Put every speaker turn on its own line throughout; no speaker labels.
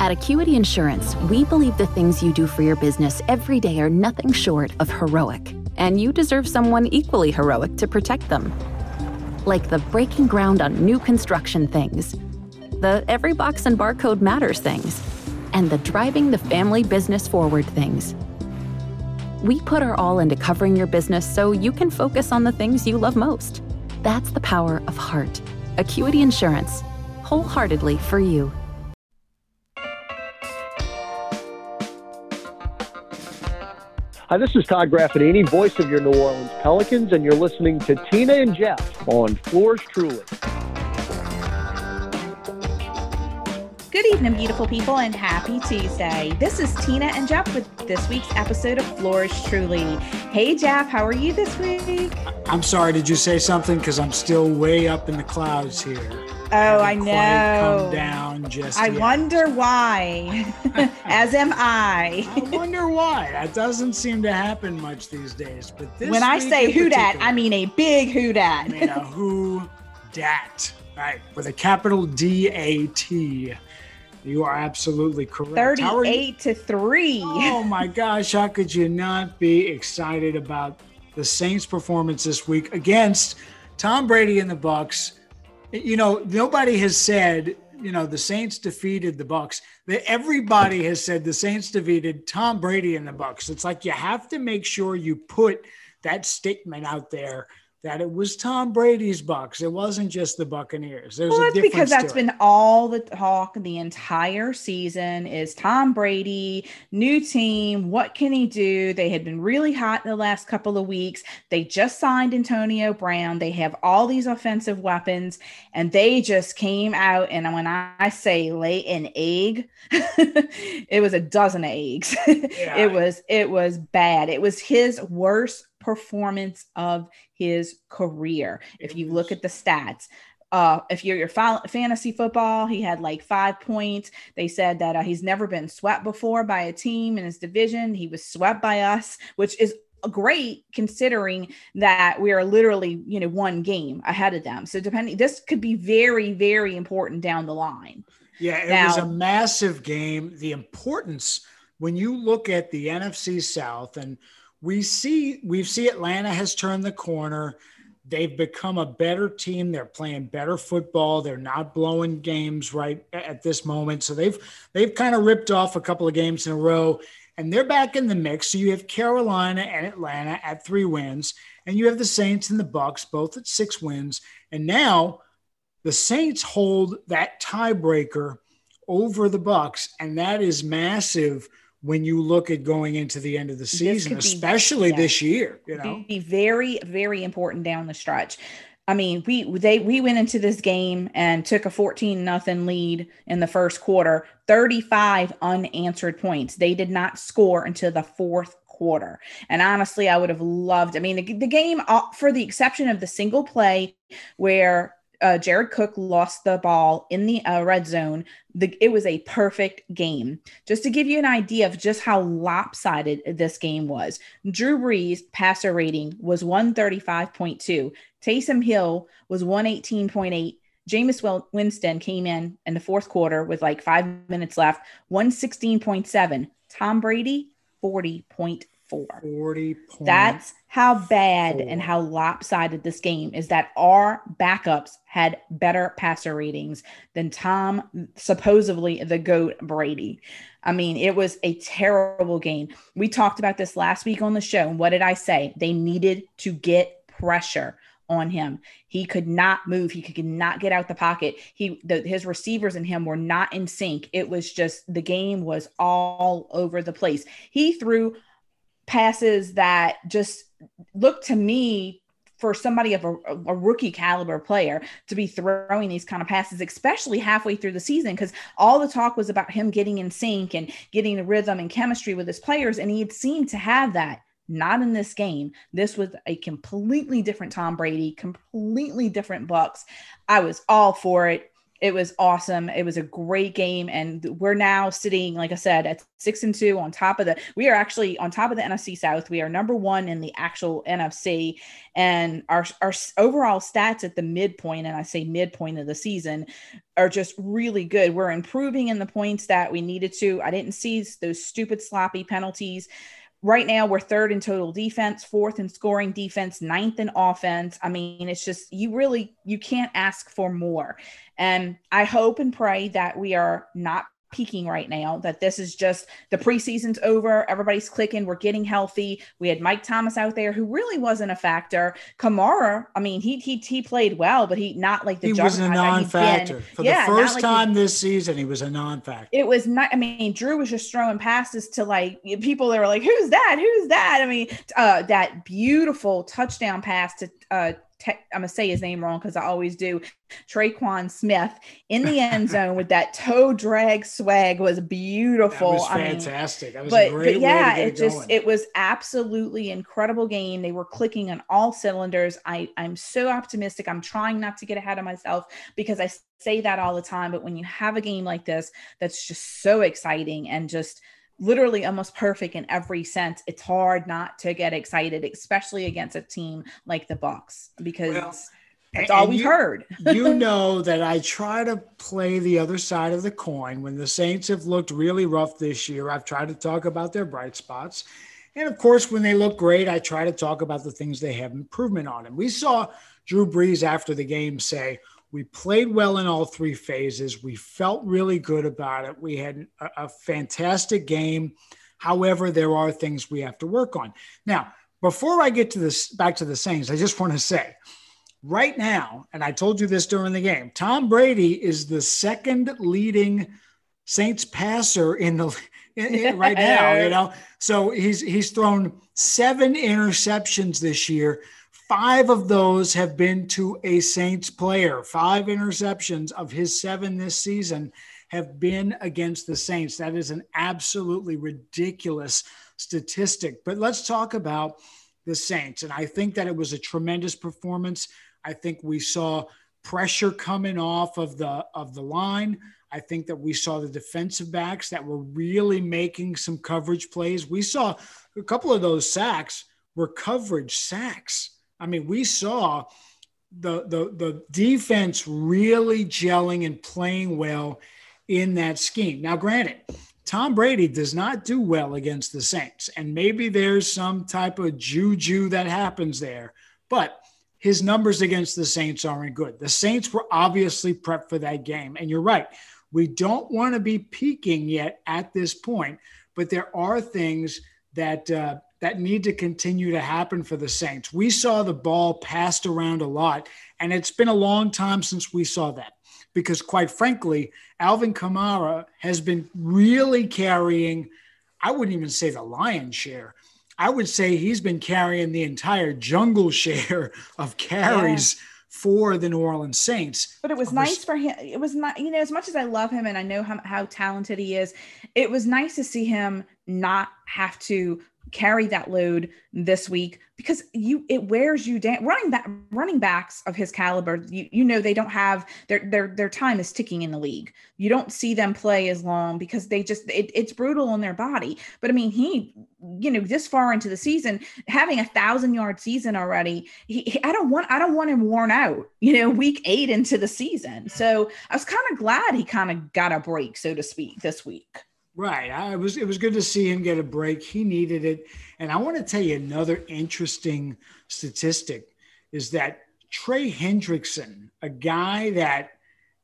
At Acuity Insurance, we believe the things you do for your business every day are nothing short of heroic, and you deserve someone equally heroic to protect them. Like the breaking ground on new construction things, the every box and barcode matters things, and the driving the family business forward things. We put our all into covering your business so you can focus on the things you love most. That's the power of heart. Acuity Insurance, wholeheartedly for you.
Hi, this is Todd Graffagnini, voice of your New Orleans Pelicans, and you're listening to Tina and Jeff on Fleurs Truly.
Good evening, beautiful people, and happy Tuesday. This is Tina and Jeff with this week's episode of Fleurs Truly. Hey, Jeff, how are you this week?
I'm sorry, did you say something? Because I'm still way up in the clouds here.
Oh, I know.
Come down just.
I
yet.
wonder why. As am I.
I wonder why. That doesn't seem to happen much these days. But this
when I say who dat, I mean a big who dat.
I mean a who dat, right? With a capital D A T. You are absolutely correct. How are you?
38 to 3.
Oh my gosh, how could you not be excited about the Saints' performance this week against Tom Brady and the Bucs? You know, nobody has said, you know, the Saints defeated the Bucs. Everybody has said the Saints defeated Tom Brady and the Bucs. It's like you have to make sure you put that statement out there that it was Tom Brady's Bucs. It wasn't just the Buccaneers. There's
Well, that's because that's been all the talk the entire season is Tom Brady, new team. What can he do? They had been really hot in the last couple of weeks. They just signed Antonio Brown. They have all these offensive weapons, and they just came out. And when I say lay an egg, it was a dozen eggs.
Yeah.
it was it was bad. It was his worst performance of his career. If you look at the stats, uh, if you're your fa- fantasy football, he had like five points. They said that uh, he's never been swept before by a team in his division. He was swept by us, which is great considering that we are literally, you know, one game ahead of them. So depending, this could be very, very important down the line.
Yeah, it was a massive game. The importance when you look at the NFC South and we see we see Atlanta has turned the corner. They've become a better team. They're playing better football. They're not blowing games right at this moment. So they've they've kind of ripped off a couple of games in a row and they're back in the mix. So you have Carolina and Atlanta at 3 wins and you have the Saints and the Bucs both at 6 wins. And now the Saints hold that tiebreaker over the Bucs, and that is massive when you look at going into the end of the season,
could be-
especially
yeah.
this year. You know,
be very very important down the stretch i mean we they we went into this game and took a 14 nothing lead in the first quarter 35 unanswered points they did not score until the fourth quarter and honestly i would have loved i mean the, the game uh, for the exception of the single play where uh, Jared Cook lost the ball in the uh, red zone. The, it was a perfect game. Just to give you an idea of just how lopsided this game was, Drew Brees' passer rating was 135.2. Taysom Hill was 118.8. Jameis Winston came in in the fourth quarter with like five minutes left, 116.7. Tom Brady, 40.4.
40 points.
That's how bad
four.
and how lopsided this game is that our backups had better passer ratings than Tom, supposedly the GOAT Brady. I mean, it was a terrible game. We talked about this last week on the show. And what did I say? They needed to get pressure on him. He could not move. He could not get out the pocket. He the, his receivers and him were not in sync. It was just the game was all over the place. He threw passes that just look to me for somebody of a, a rookie caliber player to be throwing these kind of passes, especially halfway through the season, because all the talk was about him getting in sync and getting the rhythm and chemistry with his players. And he had seemed to have that. Not in this game. This was a completely different Tom Brady, completely different Bucs. I was all for it. It was awesome. It was a great game, and we're now sitting, like I said, at six and two on top of the. We are actually on top of the NFC South. We are number one in the actual NFC, and our our overall stats at the midpoint, and I say midpoint of the season, are just really good. We're improving in the points that we needed to. I didn't see those stupid sloppy penalties right now we're third in total defense fourth in scoring defense ninth in offense. I mean it's just you really you can't ask for more. And i hope and pray that we are not peaking right now that this is just the preseason's over everybody's clicking we're getting healthy. We had mike thomas out there who really wasn't a factor. Kamara i mean he he, he played well but he not like the
he was a non-factor. For yeah, the first like time this season he was a non-factor.
It was not i mean drew was just throwing passes to like people that were like who's that? Who's that? I mean uh that beautiful touchdown pass to uh te- I'm gonna say his name wrong because I always do. Tre'Quan Smith in the end zone with that toe drag swag was beautiful. That
was fantastic. I mean, that was but, but yeah, it, it
just it was absolutely incredible game. They were clicking on all cylinders. I I'm so optimistic. I'm trying not to get ahead of myself because I say that all the time. But when you have a game like this, that's just so exciting and just literally almost perfect in every sense. It's hard not to get excited especially against a team like the bucs because well, that's all we've
you,
heard.
you know that i try to play the other side of the coin. When the saints have looked really rough this year i've tried to talk about their bright spots. And of course when they look great i try to talk about the things they have improvement on. And we saw drew brees after the game say we played well in all three phases. We felt really good about it. We had a, a, fantastic game. However, there are things we have to work on. Now, before I get to this back to the Saints, I just want to say right now, and I told you this during the game, Tom Brady is the second leading Saints passer in the in, in, right now, you know. So he's he's thrown seven interceptions this year. Five of those have been to a Saints player. Five interceptions of his seven this season have been against the Saints. That is an absolutely ridiculous statistic. But let's talk about the Saints. And I think that it was a tremendous performance. I think we saw pressure coming off of the of the line. I think that we saw the defensive backs that were really making some coverage plays. We saw a couple of those sacks were coverage sacks. I mean, we saw the the the defense really gelling and playing well in that scheme. Now, granted, Tom Brady does not do well against the Saints, and maybe there's some type of juju that happens there, but his numbers against the Saints aren't good. The Saints were obviously prepped for that game, and you're right. We don't want to be peaking yet at this point, but there are things that uh, that need to continue to happen for the Saints. We saw the ball passed around a lot, and it's been a long time since we saw that because, quite frankly, Alvin Kamara has been really carrying, I wouldn't even say the lion's share. I would say he's been carrying the entire jungle share of carries. Yeah for the New Orleans Saints.
But it was nice for him. It was not, you know, as much as I love him and I know how, how talented he is, it was nice to see him not have to carry that load this week because you it wears you down. Running back running backs of his caliber you, you know they don't have their their their time is ticking in the league. You don't see them play as long because they just it, it's brutal on their body. But i mean he you know this far into the season having a thousand yard season already he, he, i don't want i don't want him worn out you know week eight into the season. So i was kind of glad he kind of got a break so to speak this week
Right. I was it was good to see him get a break. He needed it. And I want to tell you another interesting statistic is that Trey Hendrickson, a guy that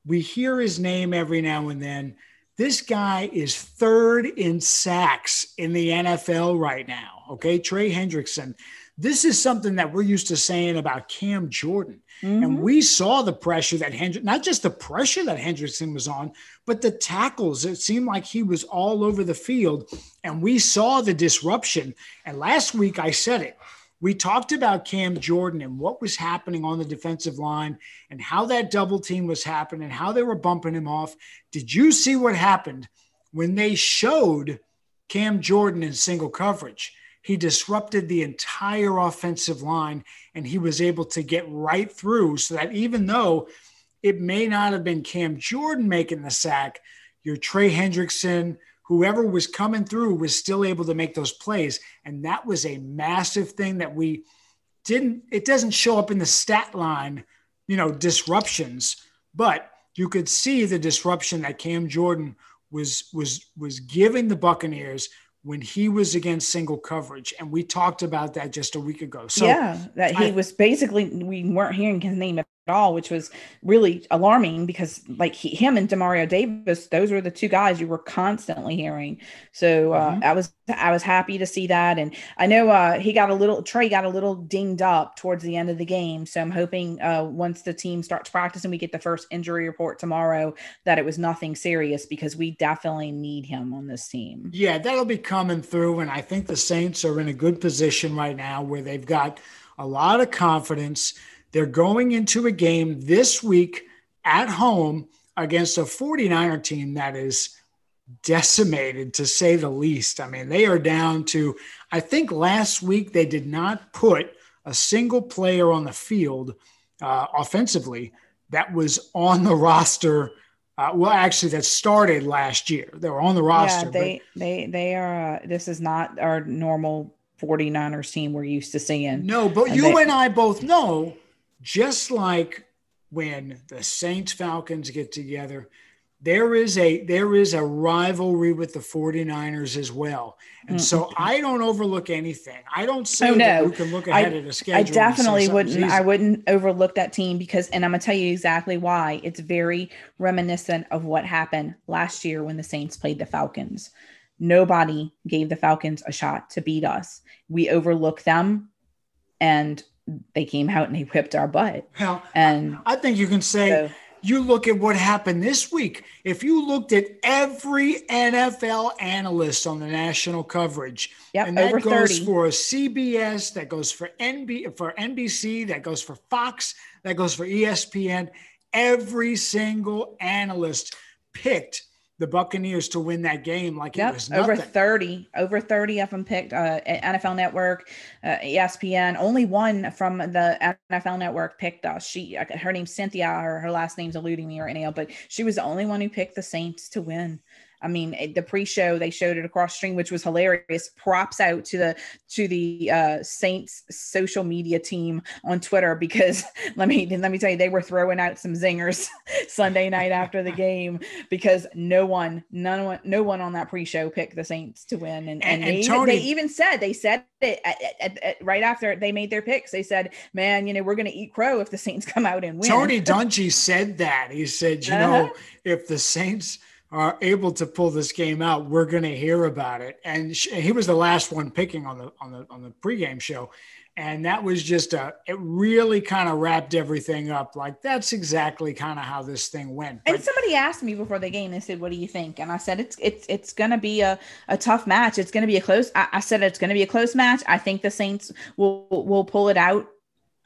we hear his name every now and then, this guy is third in sacks in the NFL right now. Okay. Trey Hendrickson. This is something that we're used to saying about Cam Jordan. Mm-hmm. And we saw the pressure that Hendrick, not just the pressure that Hendrickson was on, but the tackles. It seemed like he was all over the field. And we saw the disruption. And last week I said it. We talked about Cam Jordan and what was happening on the defensive line and how that double team was happening, and how they were bumping him off. Did you see what happened when they showed Cam Jordan in single coverage? He disrupted the entire offensive line and he was able to get right through so that even though it may not have been Cam Jordan making the sack. Your Trey Hendrickson, whoever was coming through, was still able to make those plays. And that was a massive thing that we didn't, it doesn't show up in the stat line, you know, disruptions, but you could see the disruption that Cam Jordan was was was giving the Buccaneers when he was against single coverage, and we talked about that just a week ago. So
yeah, that he I, was basically we weren't hearing his name at all, which was really alarming because like he, him and Demario Davis, those were the two guys you were constantly hearing. So uh, mm-hmm. I was I was happy to see that, and I know uh, he got a little Trey got a little dinged up towards the end of the game. So I'm hoping uh, once the team starts practicing, we get the first injury report tomorrow that it was nothing serious because we definitely need him on this team.
Yeah, that'll be coming through, and I think the Saints are in a good position right now where they've got a lot of confidence they're going into a game this week at home against a 49er team that is decimated to say the least. I mean, they are down to, I think last week they did not put a single player on the field uh, offensively that was on the roster. Uh, well, actually, that started last year. They were on the roster.
Yeah, they but, they they are. Uh, this is not our normal 49ers team we're used to seeing.
No, but and you they, and I both know just like when the Saints Falcons get together, there is a there is a rivalry with the 49ers as well. And mm-hmm. so I don't overlook anything. I don't say oh, no. you can look ahead I, at a schedule.
I definitely wouldn't easy. I wouldn't overlook that team because and I'm gonna tell you exactly why. It's very reminiscent of what happened last year when the Saints played the Falcons. Nobody gave the Falcons a shot to beat us. We overlooked them and they came out and they whipped our butt.
Well, and I think you can say so, you look at what happened this week. If you looked at every NFL analyst on the national coverage,
yep,
and that
over
goes
30.
for CBS, that goes for NB for NBC, that goes for Fox, that goes for ESPN, every single analyst picked the Buccaneers to win that game like yep, it was
nothing. over 30 over 30 of them picked uh, NFL network uh, ESPN only one from the NFL network picked us. She uh, her name's Cynthia or her last name's eluding me right now but she was the only one who picked the Saints to win I mean, the pre-show they showed it across stream, which was hilarious. Props out to the to the uh, Saints social media team on Twitter because let me let me tell you, they were throwing out some zingers Sunday night after the game because no one, none one, no one on that pre-show picked the Saints to win, and and, and, they, Tony, they even said they said it at, at, at, right after they made their picks. They said, "Man, you know, we're going to eat crow if the Saints come out and win."
Tony Dungy said that. He said, "You uh-huh. know, if the Saints." Are able to pull this game out, we're going to hear about it. And sh- he was the last one picking on the on the on the pregame show, and that was just a it really kind of wrapped everything up. Like that's exactly kind of how this thing went.
But, and somebody asked me before the game, they said, "What do you think?" And I said, "It's it's it's going to be a, a tough match. It's going to be a close." I, I said, "It's going to be a close match. I think the Saints will will pull it out."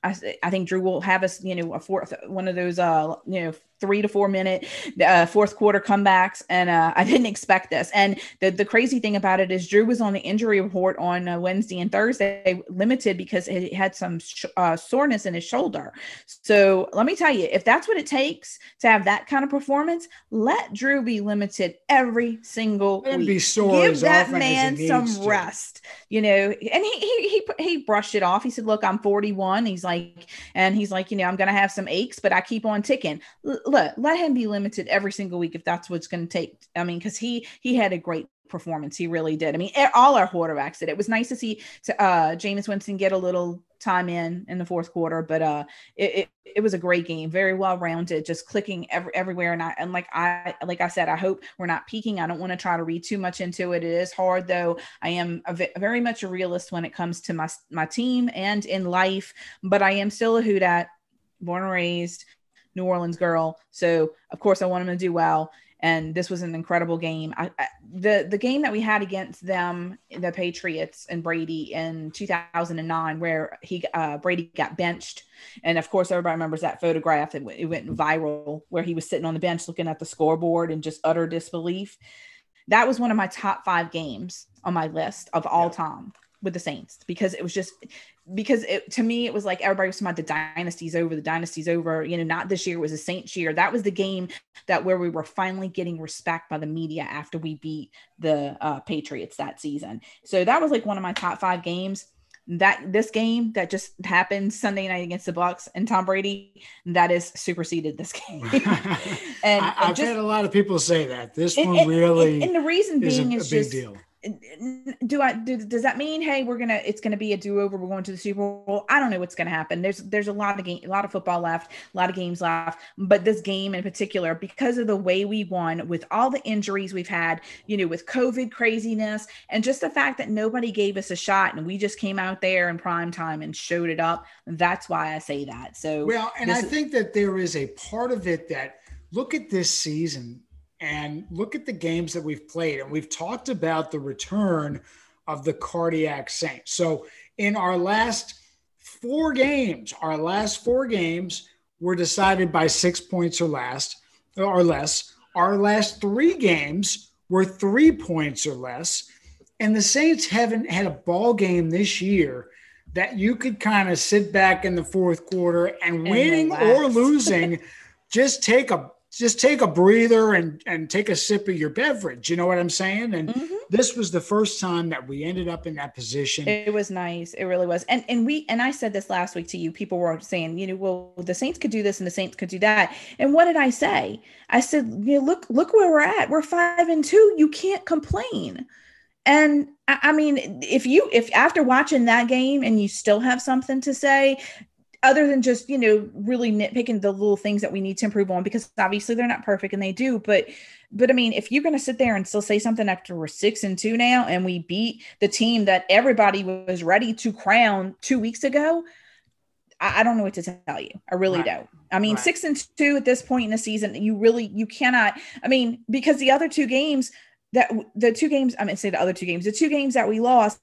I, I think Drew will have us, you know, a fourth one of those, uh, you know, three to four minute uh, fourth quarter comebacks, and uh, I didn't expect this. And the the crazy thing about it is Drew was on the injury report on uh, Wednesday and Thursday, limited because he had some sh- uh, soreness in his shoulder. So let me tell you, if that's what it takes to have that kind of performance, let Drew be limited every single
and
week.
Be sore
Give that man some to. rest. You know, and he, he he he brushed it off. He said, "Look, I'm 41." He's like, and he's like, you know, I'm gonna have some aches, but I keep on ticking. L- let let him be limited every single week if that's what's going to take. I mean, because he he had a great performance. He really did. I mean, all our quarterbacks did. It was nice to see uh, Jameis Winston get a little time in in the fourth quarter, but uh, it, it, it was a great game, very well rounded, just clicking every, everywhere. And I and like I like I said, I hope we're not peaking. I don't want to try to read too much into it. It is hard though. I am very much a realist when it comes to my my team and in life, but I am still a who that born and raised New Orleans girl. So of course I want him to do well. And this was an incredible game. I, I, the the game that we had against them, the Patriots and Brady in 2009, where he uh, Brady got benched, and of course everybody remembers that photograph. It, it went viral where he was sitting on the bench looking at the scoreboard in just utter disbelief. That was one of my top five games on my list of all yeah. time with the Saints because it was just because it, to me it was like everybody was talking about the dynasty's over, the dynasty's over. You know, not this year it was a Saints year. That was the game that where we were finally getting respect by the media after we beat the uh, Patriots that season. So that was like one of my top five games that this game that just happened Sunday night against the Bucs and Tom Brady that is superseded this game.
and I, have had a lot of people say that this and, one really
and, and, the reason being is,
a, a
just,
big deal
do I do, does that mean hey we're gonna it's gonna be a do over we're going to the Super Bowl? I don't know what's gonna happen. There's there's a lot of game a lot of football left a lot of games left but this game in particular because of the way we won with all the injuries we've had you know with COVID craziness and just the fact that nobody gave us a shot and we just came out there in prime time and showed it up that's why I say that. So
well and I think that there is a part of it that look at this season and look at the games that we've played. And we've talked about the return of the cardiac saint. So in our last four games, our last four games were decided by six points or less or less. Our last three games were three points or less. And the Saints haven't had a ball game this year that you could kind of sit back in the fourth quarter and, and winning relax. or losing, just take a just take a breather and and take a sip of your beverage. You know what I'm saying? And mm-hmm. this was the first time that we ended up in that position.
It was nice. It really was. And and we and I said this last week to you. People were saying, you know, well, the Saints could do this and the Saints could do that. And what did I say? I said, you know, look look where we're at. We're five and two. You can't complain. And I mean, if you if after watching that game and you still have something to say, other than just you know really nitpicking the little things that we need to improve on because obviously they're not perfect and they do but but i mean if you're going to sit there and still say something after we're six and two now and we beat the team that everybody was ready to crown two weeks ago i, I don't know what to tell you i really right. don't i mean right. six and two at this point in the season you really you cannot i mean because the other two games that the two games i mean say the other two games the two games that we lost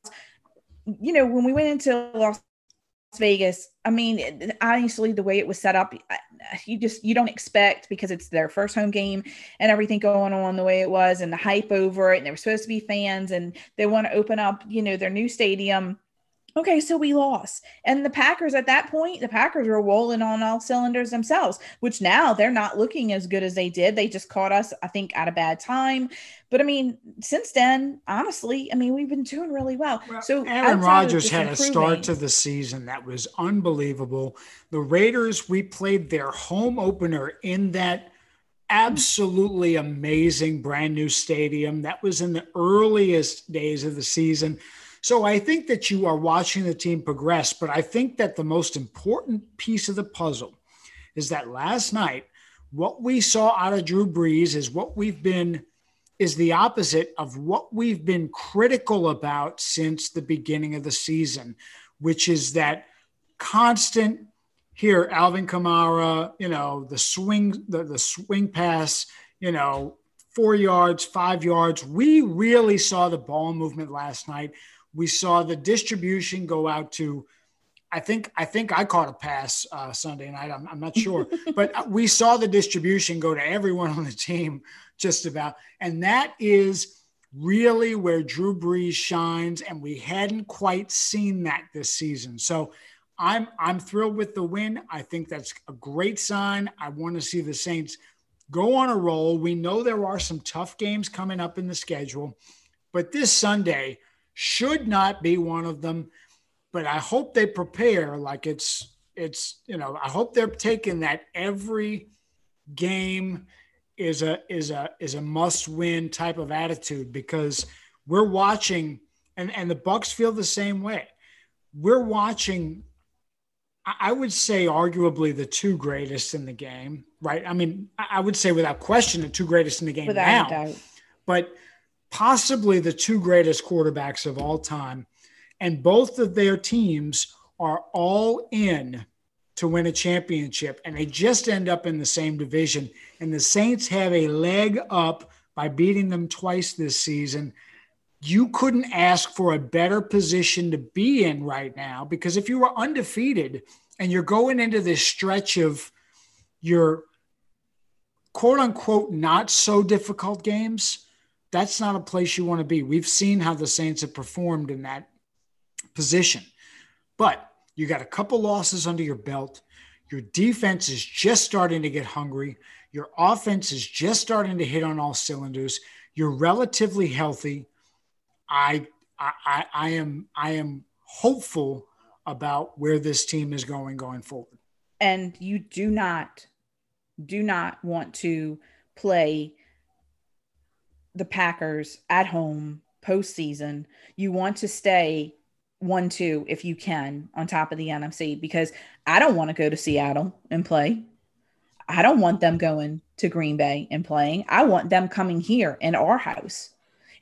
you know when we went into Las Vegas, I mean, honestly, the way it was set up, you just you don't expect because it's their first home game and everything going on the way it was, and the hype over it, and there were supposed to be fans, and they want to open up, you know, their new stadium Okay, so we lost. And the Packers at that point, the Packers were rolling on all cylinders themselves, which now they're not looking as good as they did. They just caught us, I think, at a bad time. But I mean, since then, honestly, I mean, we've been doing really well. well so
Aaron Rodgers had a start to the season that was unbelievable. The Raiders, we played their home opener in that absolutely amazing brand new stadium. That was in the earliest days of the season. So I think that you are watching the team progress, but I think that the most important piece of the puzzle is that last night, what we saw out of Drew Brees is what we've been is the opposite of what we've been critical about since the beginning of the season, which is that constant here, Alvin Kamara, you know, the swing, the, the swing pass, you know, four yards, five yards. We really saw the ball movement last night. We saw the distribution go out to, I think, I think I caught a pass uh, Sunday night. I'm, I'm not sure, but we saw the distribution go to everyone on the team just about. And that is really where Drew Brees shines. And we hadn't quite seen that this season. So I'm, I'm thrilled with the win. I think that's a great sign. I want to see the Saints go on a roll. We know there are some tough games coming up in the schedule, but this Sunday, should not be one of them. But I hope they prepare like it's it's you know I hope they're taking that every game is a is a is a must win type of attitude because we're watching and and the Bucs feel the same way. We're watching I would say arguably the two greatest in the game, right? I mean, I would say without question the two greatest in the game without now. But possibly the two greatest quarterbacks of all time. And both of their teams are all in to win a championship, and they just end up in the same division. And the Saints have a leg up by beating them twice this season. You couldn't ask for a better position to be in right now because if you were undefeated and you're going into this stretch of your quote unquote not so difficult games, that's not a place you want to be. We've seen how the Saints have performed in that position. But you got a couple losses under your belt. Your defense is just starting to get hungry. Your offense is just starting to hit on all cylinders. You're relatively healthy. I I, I am I am hopeful about where this team is going going forward.
And you do not do not want to play the Packers at home postseason. You want to stay one two if you can on top of the NFC because I don't want to go to Seattle and play. I don't want them going to Green Bay and playing. I want them coming here in our house.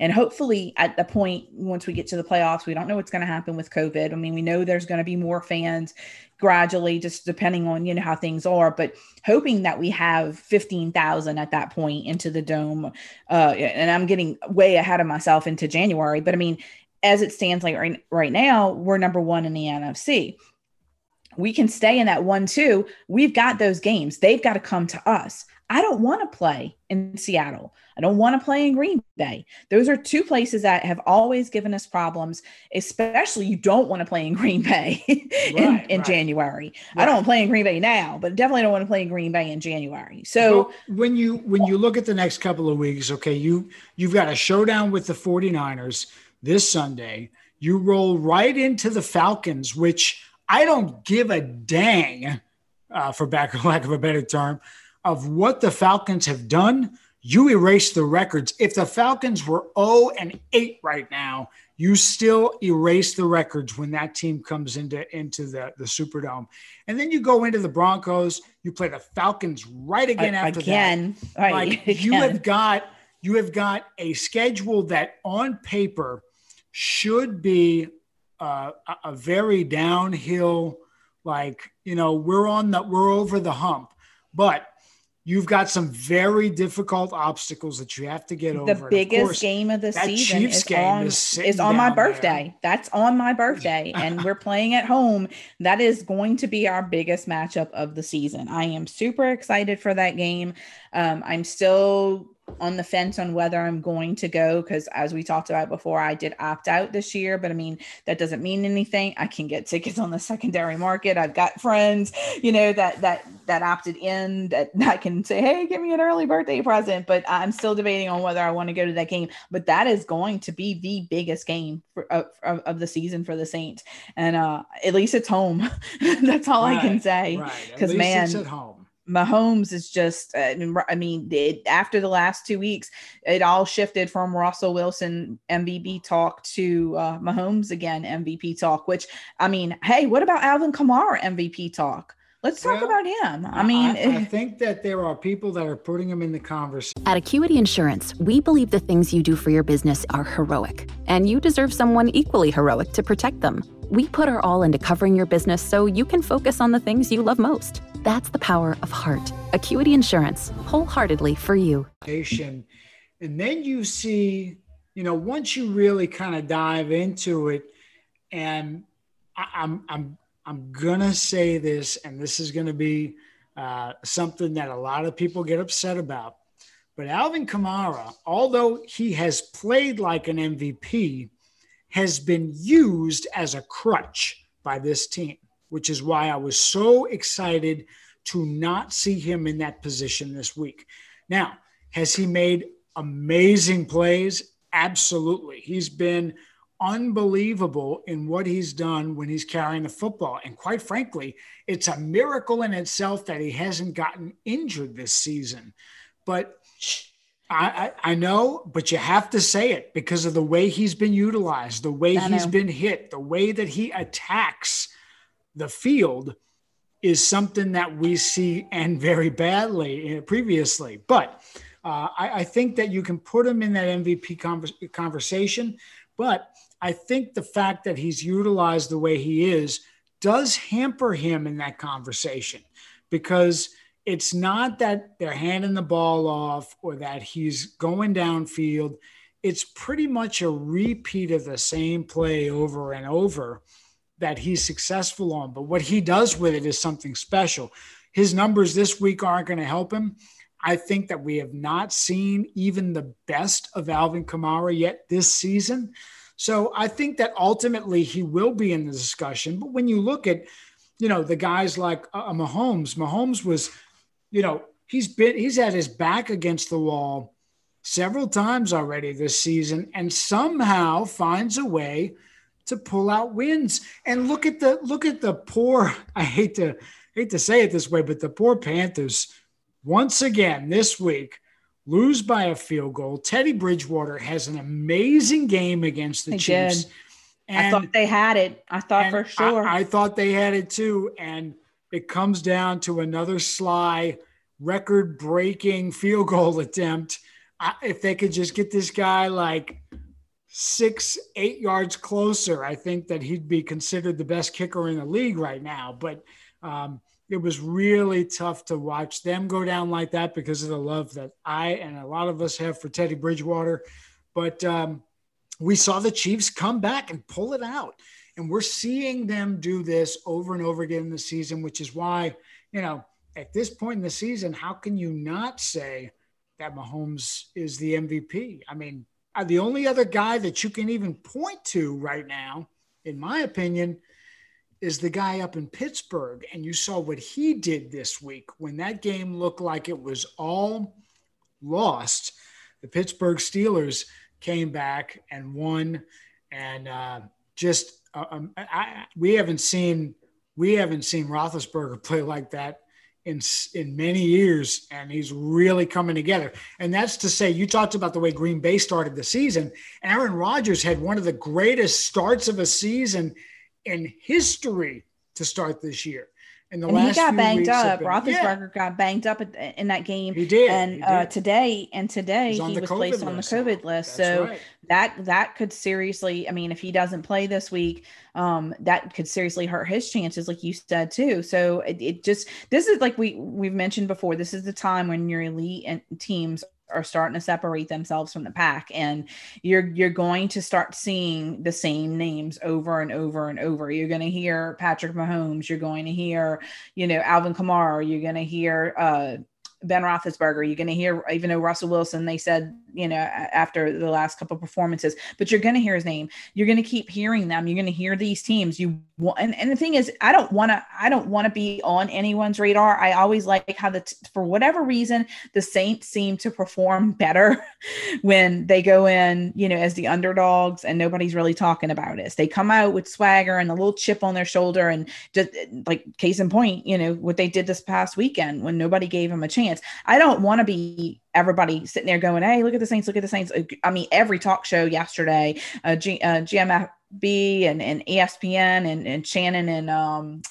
And hopefully, at the point once we get to the playoffs, we don't know what's going to happen with COVID. I mean, we know there's going to be more fans gradually, just depending on you know how things are. But hoping that we have fifteen thousand at that point into the dome, uh, and I'm getting way ahead of myself into January. But I mean, as it stands like right, right now, we're number one in the NFC. We can stay in that one, two. We've got those games. They've got to come to us. I don't want to play in Seattle. I don't want to play in Green Bay. Those are two places that have always given us problems, especially you don't want to play in Green Bay in, right, in right. January. Right. I don't play in Green Bay now, but definitely don't want to play in Green Bay in January. So
when you when you look at the next couple of weeks, okay, you you've got a showdown with the 49ers this Sunday. You roll right into the Falcons, which I don't give a dang, uh, for back lack of a better term, of what the Falcons have done. You erase the records. If the Falcons were 0 and 8 right now, you still erase the records when that team comes into into the the Superdome. And then you go into the Broncos, you play the Falcons right again after
again.
that. Right. Like again. you have got you have got a schedule that on paper should be uh, a very downhill like you know we're on the we're over the hump but you've got some very difficult obstacles that you have to get over.
The biggest course, game of the season Chiefs is on, is, is on my birthday. There. That's on my birthday, and we're playing at home. That is going to be our biggest matchup of the season. I am super excited for that game. Um, I'm still on the fence on whether I'm going to go because as we talked about before, I did opt out this year, but I mean that doesn't mean anything. I can get tickets on the secondary market. I've got friends, you know, that that that opted in that I can say, hey, give me an early birthday present. But I'm still debating on whether I want to go to that game. But that is going to be the biggest game for, of, of the season for the Saints, and uh, at least it's home. That's all right, I can say. Because right. man,
it's at home
Mahomes is just, uh, I mean, it, after the last two weeks, it all shifted from Russell Wilson MVP talk to uh, Mahomes again MVP talk, which, I mean, hey, what about Alvin Kamara MVP talk? Let's talk well, about him. I mean,
I, I, think that there are people that are putting him in the conversation.
At Acuity Insurance, we believe the things you do for your business are heroic, and you deserve someone equally heroic to protect them. We put our all into covering your business so you can focus on the things you love most. That's the power of heart. Acuity Insurance, wholeheartedly for you.
And then you see, you know, once you really kind of dive into it, and I, I'm I'm I'm gonna say this, and this is gonna be uh, something that a lot of people get upset about. But Alvin Kamara, although he has played like an MVP, has been used as a crutch by this team, which is why I was so excited to not see him in that position this week. Now, has he made amazing plays? Absolutely. He's been unbelievable in what he's done when he's carrying the football. And quite frankly, it's a miracle in itself that he hasn't gotten injured this season. But I, I, I know, but you have to say it because of the way he's been utilized, the way he's been hit, the way that he attacks the field is something that we see and very badly previously. But uh, I, I, think that you can put him in that MVP conversation. But I think the fact that he's utilized the way he is does hamper him in that conversation because it's not that they're handing the ball off or that he's going downfield. It's pretty much a repeat of the same play over and over that he's successful on. But what he does with it is something special. His numbers this week aren't going to help him. I think that we have not seen even the best of Alvin Kamara yet this season. So I think that ultimately he will be in the discussion. But when you look at, you know, the guys like uh, Mahomes, Mahomes was, you know, he's been he's had his back against the wall several times already this season and somehow finds a way to pull out wins. And look at the look at the poor, I hate to hate to say it this way, but the poor Panthers once again this week lose by a field goal. Teddy Bridgewater has an amazing game against the they Chiefs.
I thought they had it. I thought for sure.
I, I, thought they had it too. And it comes down to another Slye, record breaking field goal attempt. I, if they could just get this guy like six, eight yards closer, I think that he'd be considered the best kicker in the league right now. But um, it was really tough to watch them go down like that because of the love that I and a lot of us have for Teddy Bridgewater. But um, we saw the Chiefs come back and pull it out. And we're seeing them do this over and over again in the season, which is why, you know, at this point in the season, how can you not say that Mahomes is the MVP? I mean, uh, the only other guy that you can even point to right now, in my opinion, is the guy up in Pittsburgh. And you saw what he did this week when that game looked like it was all lost. The Pittsburgh Steelers came back and won. And uh, just, uh, um, I, we haven't seen we haven't seen Roethlisberger play like that in in many years, and he's really coming together. And that's to say, you talked about the way Green Bay started the season. Aaron Rodgers had one of the greatest starts of a season in history to start this year.
And, and he got banged up. Been, Roethlisberger yeah. got banged up in that game.
He did.
And
he
uh, did. Uh, today, and today he was placed list. on the COVID list. That's so right. that that could seriously. I mean, if he doesn't play this week, um, that could seriously hurt his chances, like you said too. So it, it just this is like we we've mentioned before. This is the time when your elite and teams are starting to separate themselves from the pack and you're you're going to start seeing the same names over and over and over you're going to hear Patrick Mahomes you're going to hear you know Alvin Kamara you're going to hear uh Ben Roethlisberger. You're going to hear, even though Russell Wilson, they said, you know, after the last couple performances, but you're going to hear his name. You're going to keep hearing them. You're going to hear these teams. You want, and, and the thing is, I don't want to, I don't want to be on anyone's radar. I always like how the, for whatever reason, the Saints seem to perform better when they go in, you know, as the underdogs and nobody's really talking about it. They come out with swagger and a little chip on their shoulder and just like case in point, you know, what they did this past weekend when nobody gave them a chance. I don't want to be everybody sitting there going, "Hey, look at the Saints! Look at the Saints!" I mean, every talk show yesterday, uh, G, uh, GMFB and, and ESPN and, and Shannon and um,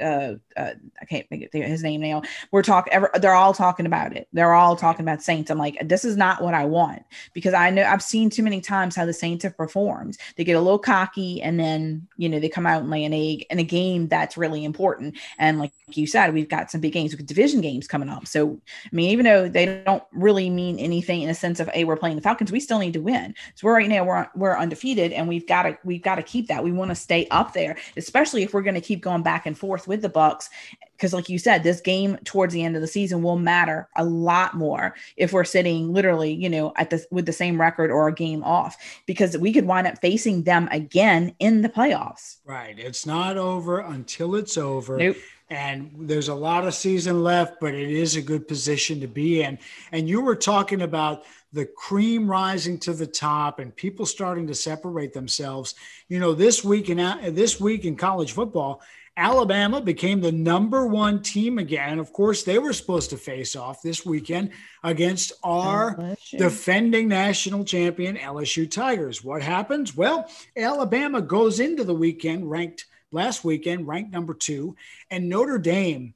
uh, uh, I can't think of his name now. We're talking, they're all talking about it. They're all talking about Saints. I'm like, this is not what I want because I know I've seen too many times how the Saints have performed. They get a little cocky and then, you know, they come out and lay an egg in a game that's really important. And like you said, we've got some big games, with division games coming up. So, I mean, even though they don't really mean anything in a sense of, hey, we're playing the Falcons, we still need to win. So we're right now, we're, we're undefeated and we've got to, we've got to keep that. We want to stay up there, especially if we're going to keep going back and forth with the Bucs because like you said this game towards the end of the season will matter a lot more if we're sitting literally you know at the with the same record or a game off because we could wind up facing them again in the playoffs.
Right. It's not over until it's over.
Nope.
and there's a lot of season left but it is a good position to be in. And you were talking about the cream rising to the top and people starting to separate themselves. You know this week in uh, this week in college football Alabama became the number one team again. Of course, they were supposed to face off this weekend against our LSU. defending national champion LSU Tigers. What happens? Well, Alabama goes into the weekend ranked last weekend, ranked number two, and Notre Dame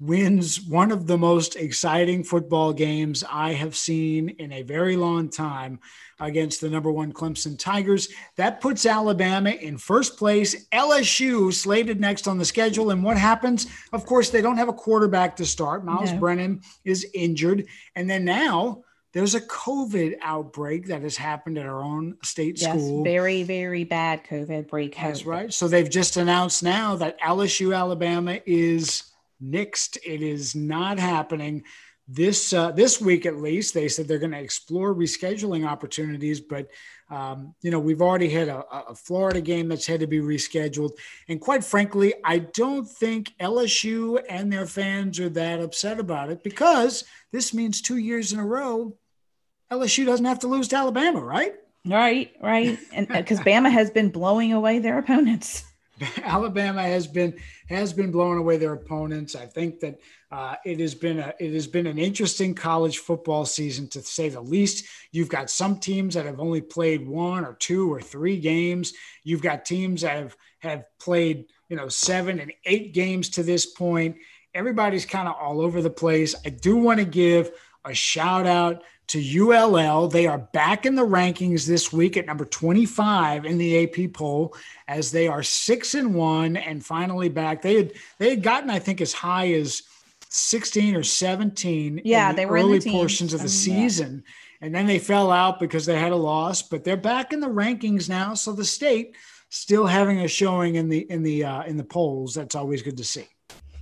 wins one of the most exciting football games I have seen in a very long time against the number one Clemson Tigers. That puts Alabama in first place. LSU slated next on the schedule. And what happens? Of course, they don't have a quarterback to start. Miles no. Brennan is injured. And then now, there's a COVID outbreak that has happened at our own state yes, school.
Very, very bad COVID break.
That's right. So they've just announced now that LSU Alabama is nixed. It is not happening. this uh, this week at least they said they're going to explore rescheduling opportunities but um, you know we've already had a, a, florida game that's had to be rescheduled and quite frankly i don't think lsu and their fans are that upset about it because this means two years in a row lsu doesn't have to lose to alabama right
right right and because bama has been blowing away their opponents
Alabama has been has been blowing away their opponents. I think that uh, it has been a it has been an interesting college football season to say the least. You've got some teams that have only played one or two or three games. You've got teams that have have played you know seven and eight games to this point. Everybody's kind of all over the place. I do want to give a shout out to ULL. They are back in the rankings this week at number 25 in the AP poll as they are six and one and finally back. They had they had gotten, I think, as high as 16 or 17
yeah, the they were early
the portions of the season. Yeah. And then they fell out because they had a loss, but they're back in the rankings now. So the state still having a showing in the in the uh, in the polls. That's always good to see.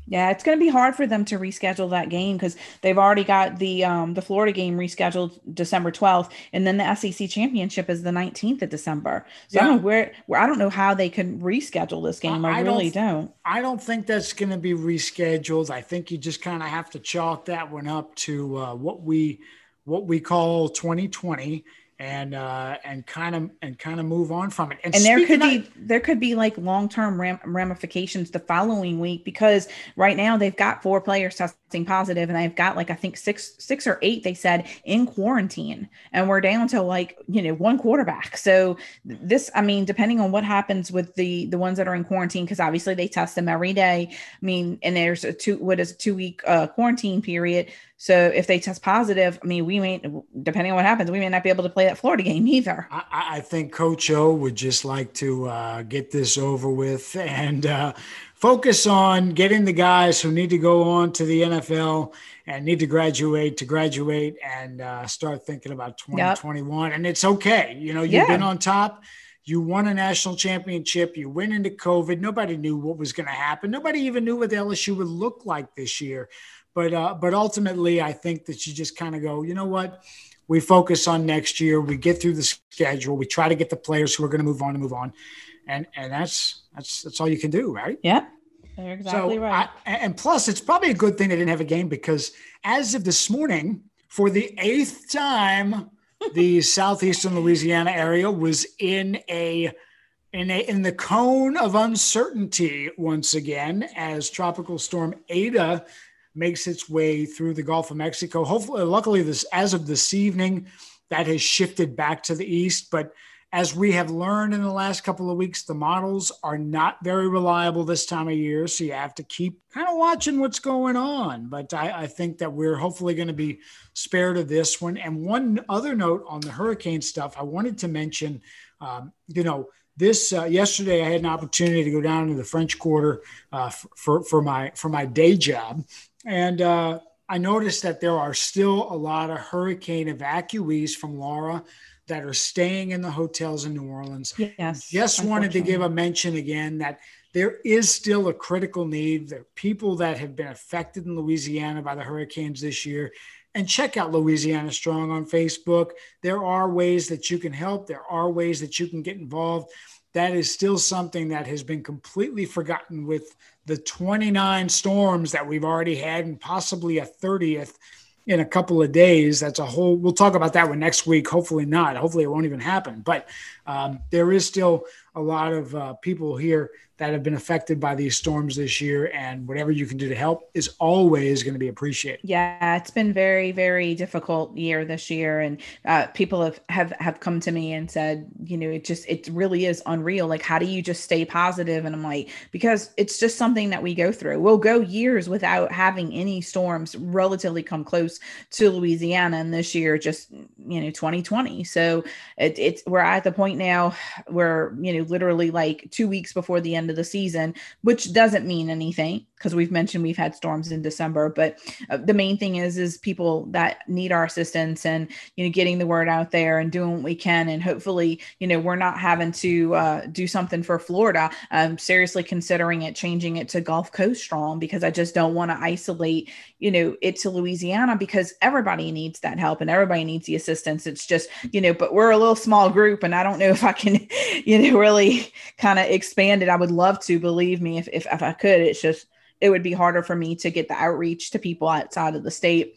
Yeah, it's going to be hard for them to reschedule that game because they've already got the um, the Florida game rescheduled December 12th, and then the SEC championship is the 19th of December. So yeah. I don't know where, where I don't know how they can reschedule this game. I, I really don't, don't,
I don't think that's going to be rescheduled. I think you just kind of have to chalk that one up to uh, what we what we call 2020 and uh, and kind of and kind of move on from it.
And, and there could be of, there could be like long term ram- ramifications the following week because right now they've got four players testing positive, and they've got like I think six six or eight they said in quarantine, and we're down to like you know one quarterback. So this, I mean, depending on what happens with the the ones that are in quarantine, because obviously they test them every day. I mean, and there's a two what is a two week uh, quarantine period. So if they test positive, I mean, we may, depending on what happens, we may not be able to play that Florida game either.
I, I think Coach O would just like to uh, get this over with and uh, focus on getting the guys who need to go on to the NFL and need to graduate to graduate and uh, start thinking about 2021. Yep. And it's okay. You know, you've yeah. been on top. You won a national championship. You went into COVID. Nobody knew what was going to happen. Nobody even knew what the LSU would look like this year. But uh, but ultimately, I think that you just kind of go, you know what? We focus on next year. We get through the schedule. We try to get the players who are going to move on to move on, and and that's that's that's all you can do, right?
Yeah. You're exactly so right.
I, and plus, it's probably a good thing they didn't have a game because as of this morning, for the eighth time, the southeastern Louisiana area was in a in a in the cone of uncertainty once again as tropical storm Eta makes its way through the Gulf of Mexico. Hopefully, luckily, this as of this evening, that has shifted back to the east. But as we have learned in the last couple of weeks, the models are not very reliable this time of year. So you have to keep kind of watching what's going on. But I, I think that we're hopefully going to be spared of this one. And one other note on the hurricane stuff, I wanted to mention, um, you know, this uh, yesterday I had an opportunity to go down to the French Quarter uh, for for my for my day job, and uh, I noticed that there are still a lot of hurricane evacuees from Laura that are staying in the hotels in New Orleans.
Yes.
Just wanted to give a mention again that there is still a critical need. There are people that have been affected in Louisiana by the hurricanes this year. And check out Louisiana Strong on Facebook. There are ways that you can help, there are ways that you can get involved. That is still something that has been completely forgotten with the 29 storms that we've already had and possibly a 30th in a couple of days. That's a whole, we'll talk about that one next week. Hopefully not. Hopefully it won't even happen. But um, there is still a lot of uh, people here that have been affected by these storms this year and whatever you can do to help is always going to be appreciated.
Yeah it's been very very difficult year this year and uh, people have, have have come to me and said you know it just it really is unreal. Like how do you just stay positive? And i'm like because it's just something that we go through. We'll go years without having any storms relatively come close to louisiana and this year just you know 2020 so it, it's we're at the point now where you know literally like two weeks before the end of the season, which doesn't mean anything because we've mentioned we've had storms in December. But uh, the main thing is, is people that need our assistance and, you know, getting the word out there and doing what we can. And hopefully, you know, we're not having to uh, do something for Florida. I'm seriously considering it, changing it to Gulf Coast Strong because I just don't want to isolate, you know, it to Louisiana because everybody needs that help and everybody needs the assistance. It's just, you know, but we're a little small group and I don't know if I can, you know, really kind of expanded. I would love to, believe me, if, if, if I could. It's just, it would be harder for me to get the outreach to people outside of the state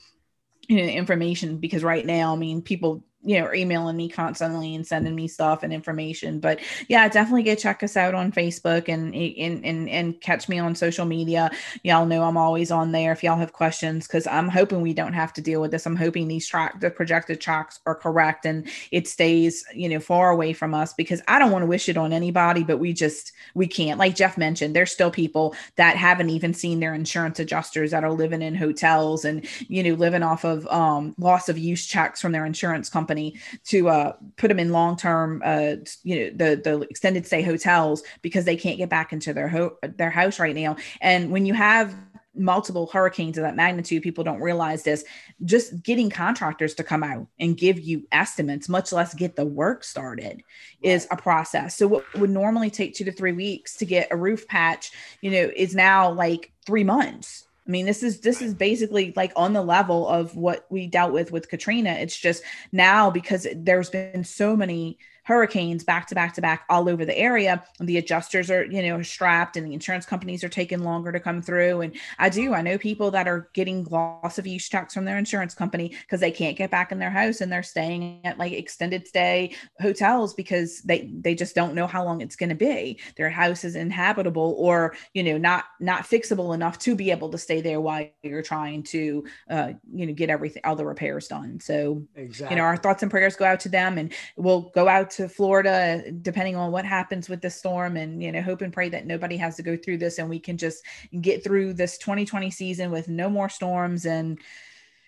you know information because right now i mean people you know, emailing me constantly and sending me stuff and information. But yeah, definitely go check us out on Facebook and and and, and catch me on social media. Y'all know I'm always on there if y'all have questions because I'm hoping we don't have to deal with this. I'm hoping these track the projected tracks are correct and it stays, you know, far away from us because I don't want to wish it on anybody, but we just we can't. Like Jeff mentioned, there's still people that haven't even seen their insurance adjusters that are living in hotels and you know living off of um loss of use checks from their insurance company company to uh, put them in long term, uh, you know, the the extended stay hotels because they can't get back into their ho- their house right now. And when you have multiple hurricanes of that magnitude people don't realize this. Just getting contractors to come out and give you estimates much less get the work started is a process. So what would normally take two to three weeks to get a roof patch you know is now like three months I mean, this is this is basically like on the level of what we dealt with with Katrina. It's just now because there's been so many hurricanes back to back to back all over the area. The adjusters are, you know, strapped and the insurance companies are taking longer to come through. And I do, I know people that are getting loss of use checks from their insurance company because they can't get back in their house and they're staying at like extended stay hotels because they they just don't know how long it's going to be. Their house is inhabitable or, you know, not not fixable enough to be able to stay there while you're trying to uh, you know, get everything all the repairs done. So, exactly. you know, our thoughts and prayers go out to them and we'll go out to Florida, depending on what happens with the storm, and you know, hope and pray that nobody has to go through this, and we can just get through this 2020 season with no more storms and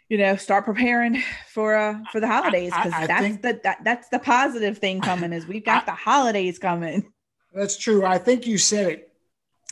you know start preparing for uh for the holidays because that's think, the that, that's the positive thing coming is we've got I, the holidays coming.
That's true. I think you said it.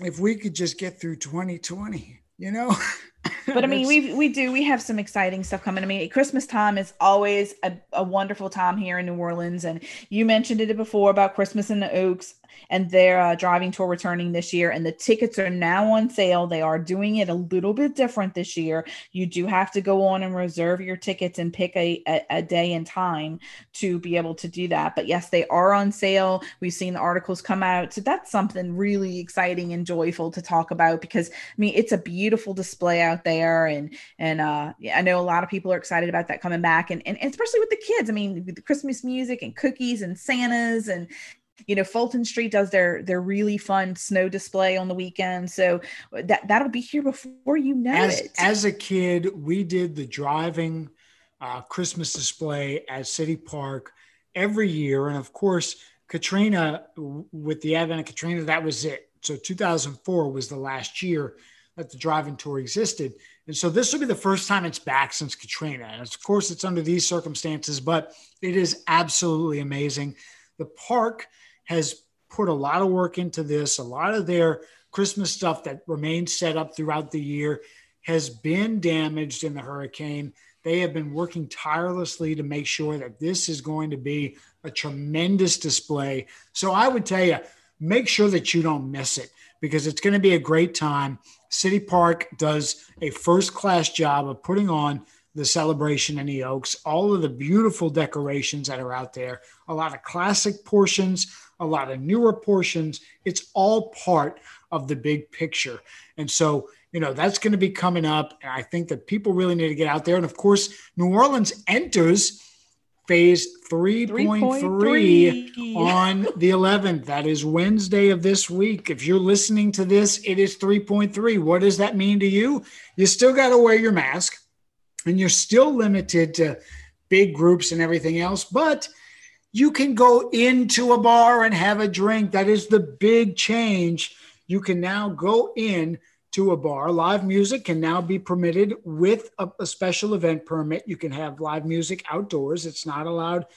If we could just get through 2020 you know
but I mean, we we do we have some exciting stuff coming. I mean, Christmas time is always a, a wonderful time here in New Orleans, and you mentioned it before about Christmas in the Oaks and their uh, driving tour returning this year. And the tickets are now on sale. They are doing it a little bit different this year. You do have to go on and reserve your tickets and pick a, a, a day and time to be able to do that. But yes, they are on sale. We've seen the articles come out. So that's something really exciting and joyful to talk about because I mean, it's a beautiful display out there. And, and uh, I know a lot of people are excited about that coming back and, and especially with the kids. I mean, the Christmas music and cookies and Santas and, you know fulton street does their their really fun snow display on the weekend. So that that'll be here before you know
as,
it.
as a kid we did the driving uh, christmas display at city park every year. And of course katrina with the advent of katrina that was it. So 2004 was the last year that the driving tour existed. And so this will be the first time it's back since katrina. And of course it's under these circumstances but it is absolutely amazing. The park has put a lot of work into this. A lot of their Christmas stuff that remains set up throughout the year has been damaged in the hurricane. They have been working tirelessly to make sure that this is going to be a tremendous display. So I would tell you, make sure that you don't miss it because it's going to be a great time. City Park does a first class job of putting on the celebration in the Oaks, all of the beautiful decorations that are out there, a lot of classic portions, a lot of newer portions. It's all part of the big picture. And so, you know, that's going to be coming up. And I think that people really need to get out there. And of course, New Orleans enters phase 3.3 on the 11th. That is Wednesday of this week. If you're listening to this, it is 3.3. What does that mean to you? You still got to wear your mask and you're still limited to big groups and everything else, but you can go into a bar and have a drink. That is the big change. You can now go in to a bar. Live music can now be permitted with a, a special event permit. You can have live music outdoors. It's not allowed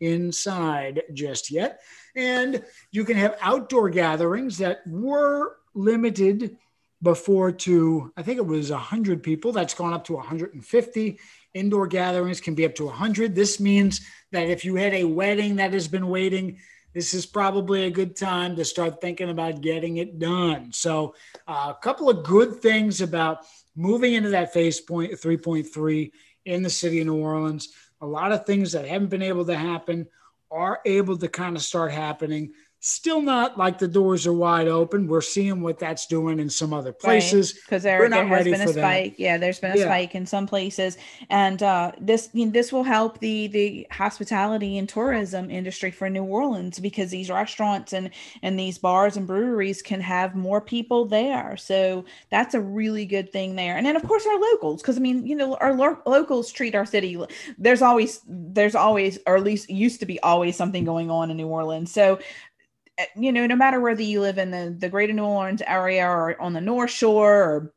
inside just yet. And you can have outdoor gatherings that were limited before to, I think it was 100 people. That's gone up to 150. Indoor gatherings can be up to 100. This means that if you had a wedding that has been waiting, this is probably a good time to start thinking about getting it done. So, uh, a couple of good things about moving into that phase point 3.3 in the city of New Orleans. A lot of things that haven't been able to happen are able to kind of start happening. Still not like the doors are wide open. We're seeing what that's doing in some other places
because right. there, there has been a spike. That. Yeah, there's been a yeah. spike in some places, and uh, this you know, this will help the the hospitality and tourism industry for New Orleans because these restaurants and and these bars and breweries can have more people there. So that's a really good thing there. And then of course our locals, because I mean you know our lo- locals treat our city. There's always there's always or at least used to be always something going on in New Orleans. So you know, no matter whether you live in the, the greater New Orleans area or on the North Shore or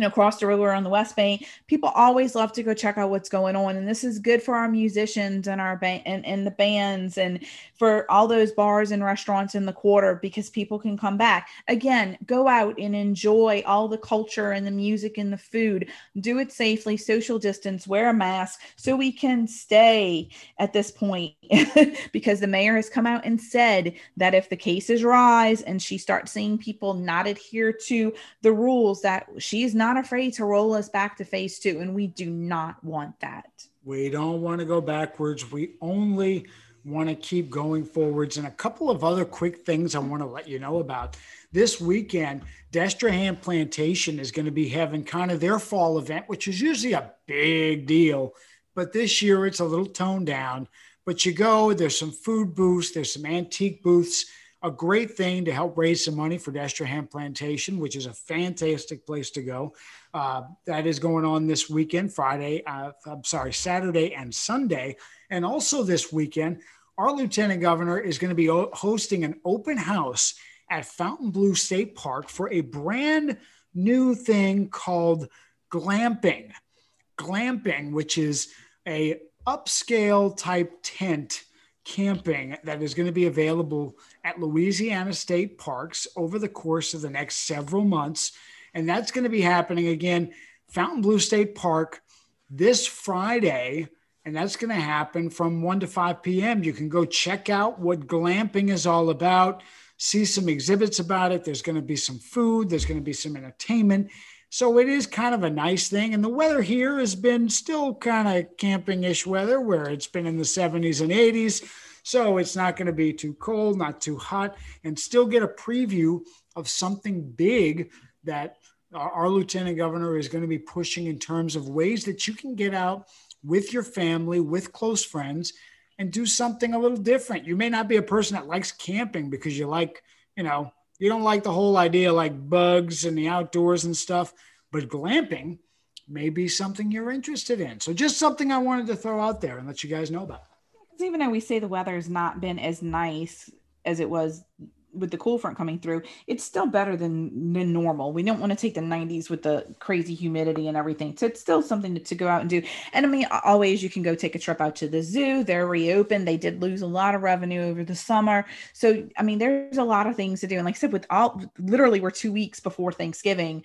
know, across the river on the West Bank, people always love to go check out what's going on. And this is good for our musicians and our band and, and the bands and for all those bars and restaurants in the quarter because people can come back. Again, go out and enjoy all the culture and the music and the food. Do it safely, social distance, wear a mask so we can stay at this point because the mayor has come out and said that if the cases rise and she starts seeing people not adhere to the rules that she's not not afraid to roll us back to phase two. And we do not want that.
We don't want to go backwards. We only want to keep going forwards. And a couple of other quick things I want to let you know about. This weekend, Destrehan Plantation is going to be having kind of their fall event, which is usually a big deal. But this year it's a little toned down. But you go, there's some food booths, there's some antique booths a great thing to help raise some money for Destrehan Plantation, which is a fantastic place to go. Uh, that is going on this weekend, Friday, uh, I'm sorry, Saturday and Sunday. And also this weekend, our lieutenant governor is going to be hosting an open house at Fontainebleau State Park for a brand new thing called glamping. Glamping, which is a upscale type tent camping that is going to be available at Louisiana State Parks over the course of the next several months. And that's going to be happening again, Fontainebleau State Park this Friday. And that's going to happen from 1 to 5 p.m. You can go check out what glamping is all about, see some exhibits about it. There's going to be some food, there's going to be some entertainment. So it is kind of a nice thing. And the weather here has been still kind of camping ish weather where it's been in the 70s and 80s. So it's not going to be too cold, not too hot, and still get a preview of something big that our, lieutenant governor is going to be pushing in terms of ways that you can get out with your family, with close friends, and do something a little different. You may not be a person that likes camping because you like, you know, you don't like the whole idea like bugs and the outdoors and stuff, but glamping may be something you're interested in. So just something I wanted to throw out there and let you guys know about.
Even though we say the weather's not been as nice as it was with the cool front coming through, it's still better than, than normal. We don't want to take the 90s with the crazy humidity and everything. So it's still something to, to, go out and do. And I mean, always you can go take a trip out to the zoo. They're reopened. They did lose a lot of revenue over the summer. So, I mean, there's a lot of things to do. And like I said, with all literally we're two weeks before Thanksgiving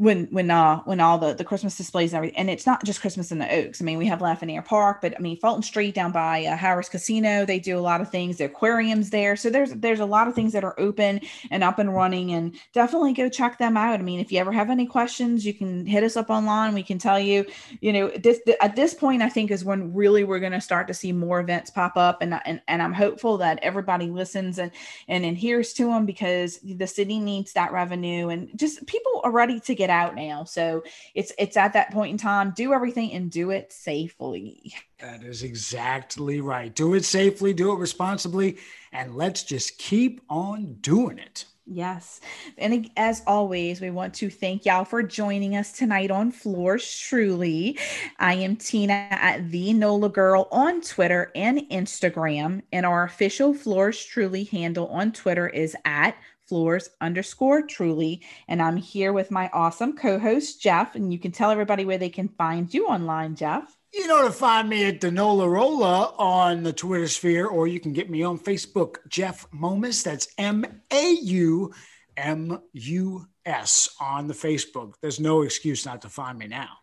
when when uh when all the the Christmas displays and everything, and it's not just Christmas in the Oaks. I mean, we have Lafreniere Park, but I mean Fulton Street down by uh, Harrah's Casino, they do a lot of things. The aquariums there, so there's there's a lot of things that are open and up and running, and definitely go check them out. I mean, if you ever have any questions, you can hit us up online. We can tell you. You know, this at this point, I think is when really we're going to start to see more events pop up, and and and I'm hopeful that everybody listens and and adheres to them because the city needs that revenue, and just people are ready to get get out now. So it's it's at that point in time, do everything and do it safely.
That is exactly right. Do it safely, do it responsibly, and let's just keep on doing it.
Yes. And as always, we want to thank y'all for joining us tonight on Fleurs Truly. I am Tina at the NOLA Girl on Twitter and Instagram. And our official Fleurs Truly handle on Twitter is at fleurs underscore truly. And I'm here with my awesome co host, Jeff. And you can tell everybody where they can find you online, Jeff.
You know to find me at the NOLA Rolla on the Twitter sphere, or you can get me on Facebook, Jeff Maumus. That's M A U M U S on the Facebook. There's no excuse not to find me now.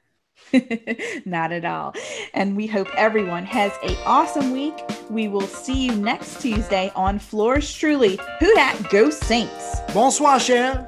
not at all. And we hope everyone has a awesome week. We will see you next Tuesday on Fleurs Truly. Who dat go Saints?
Bonsoir, cher.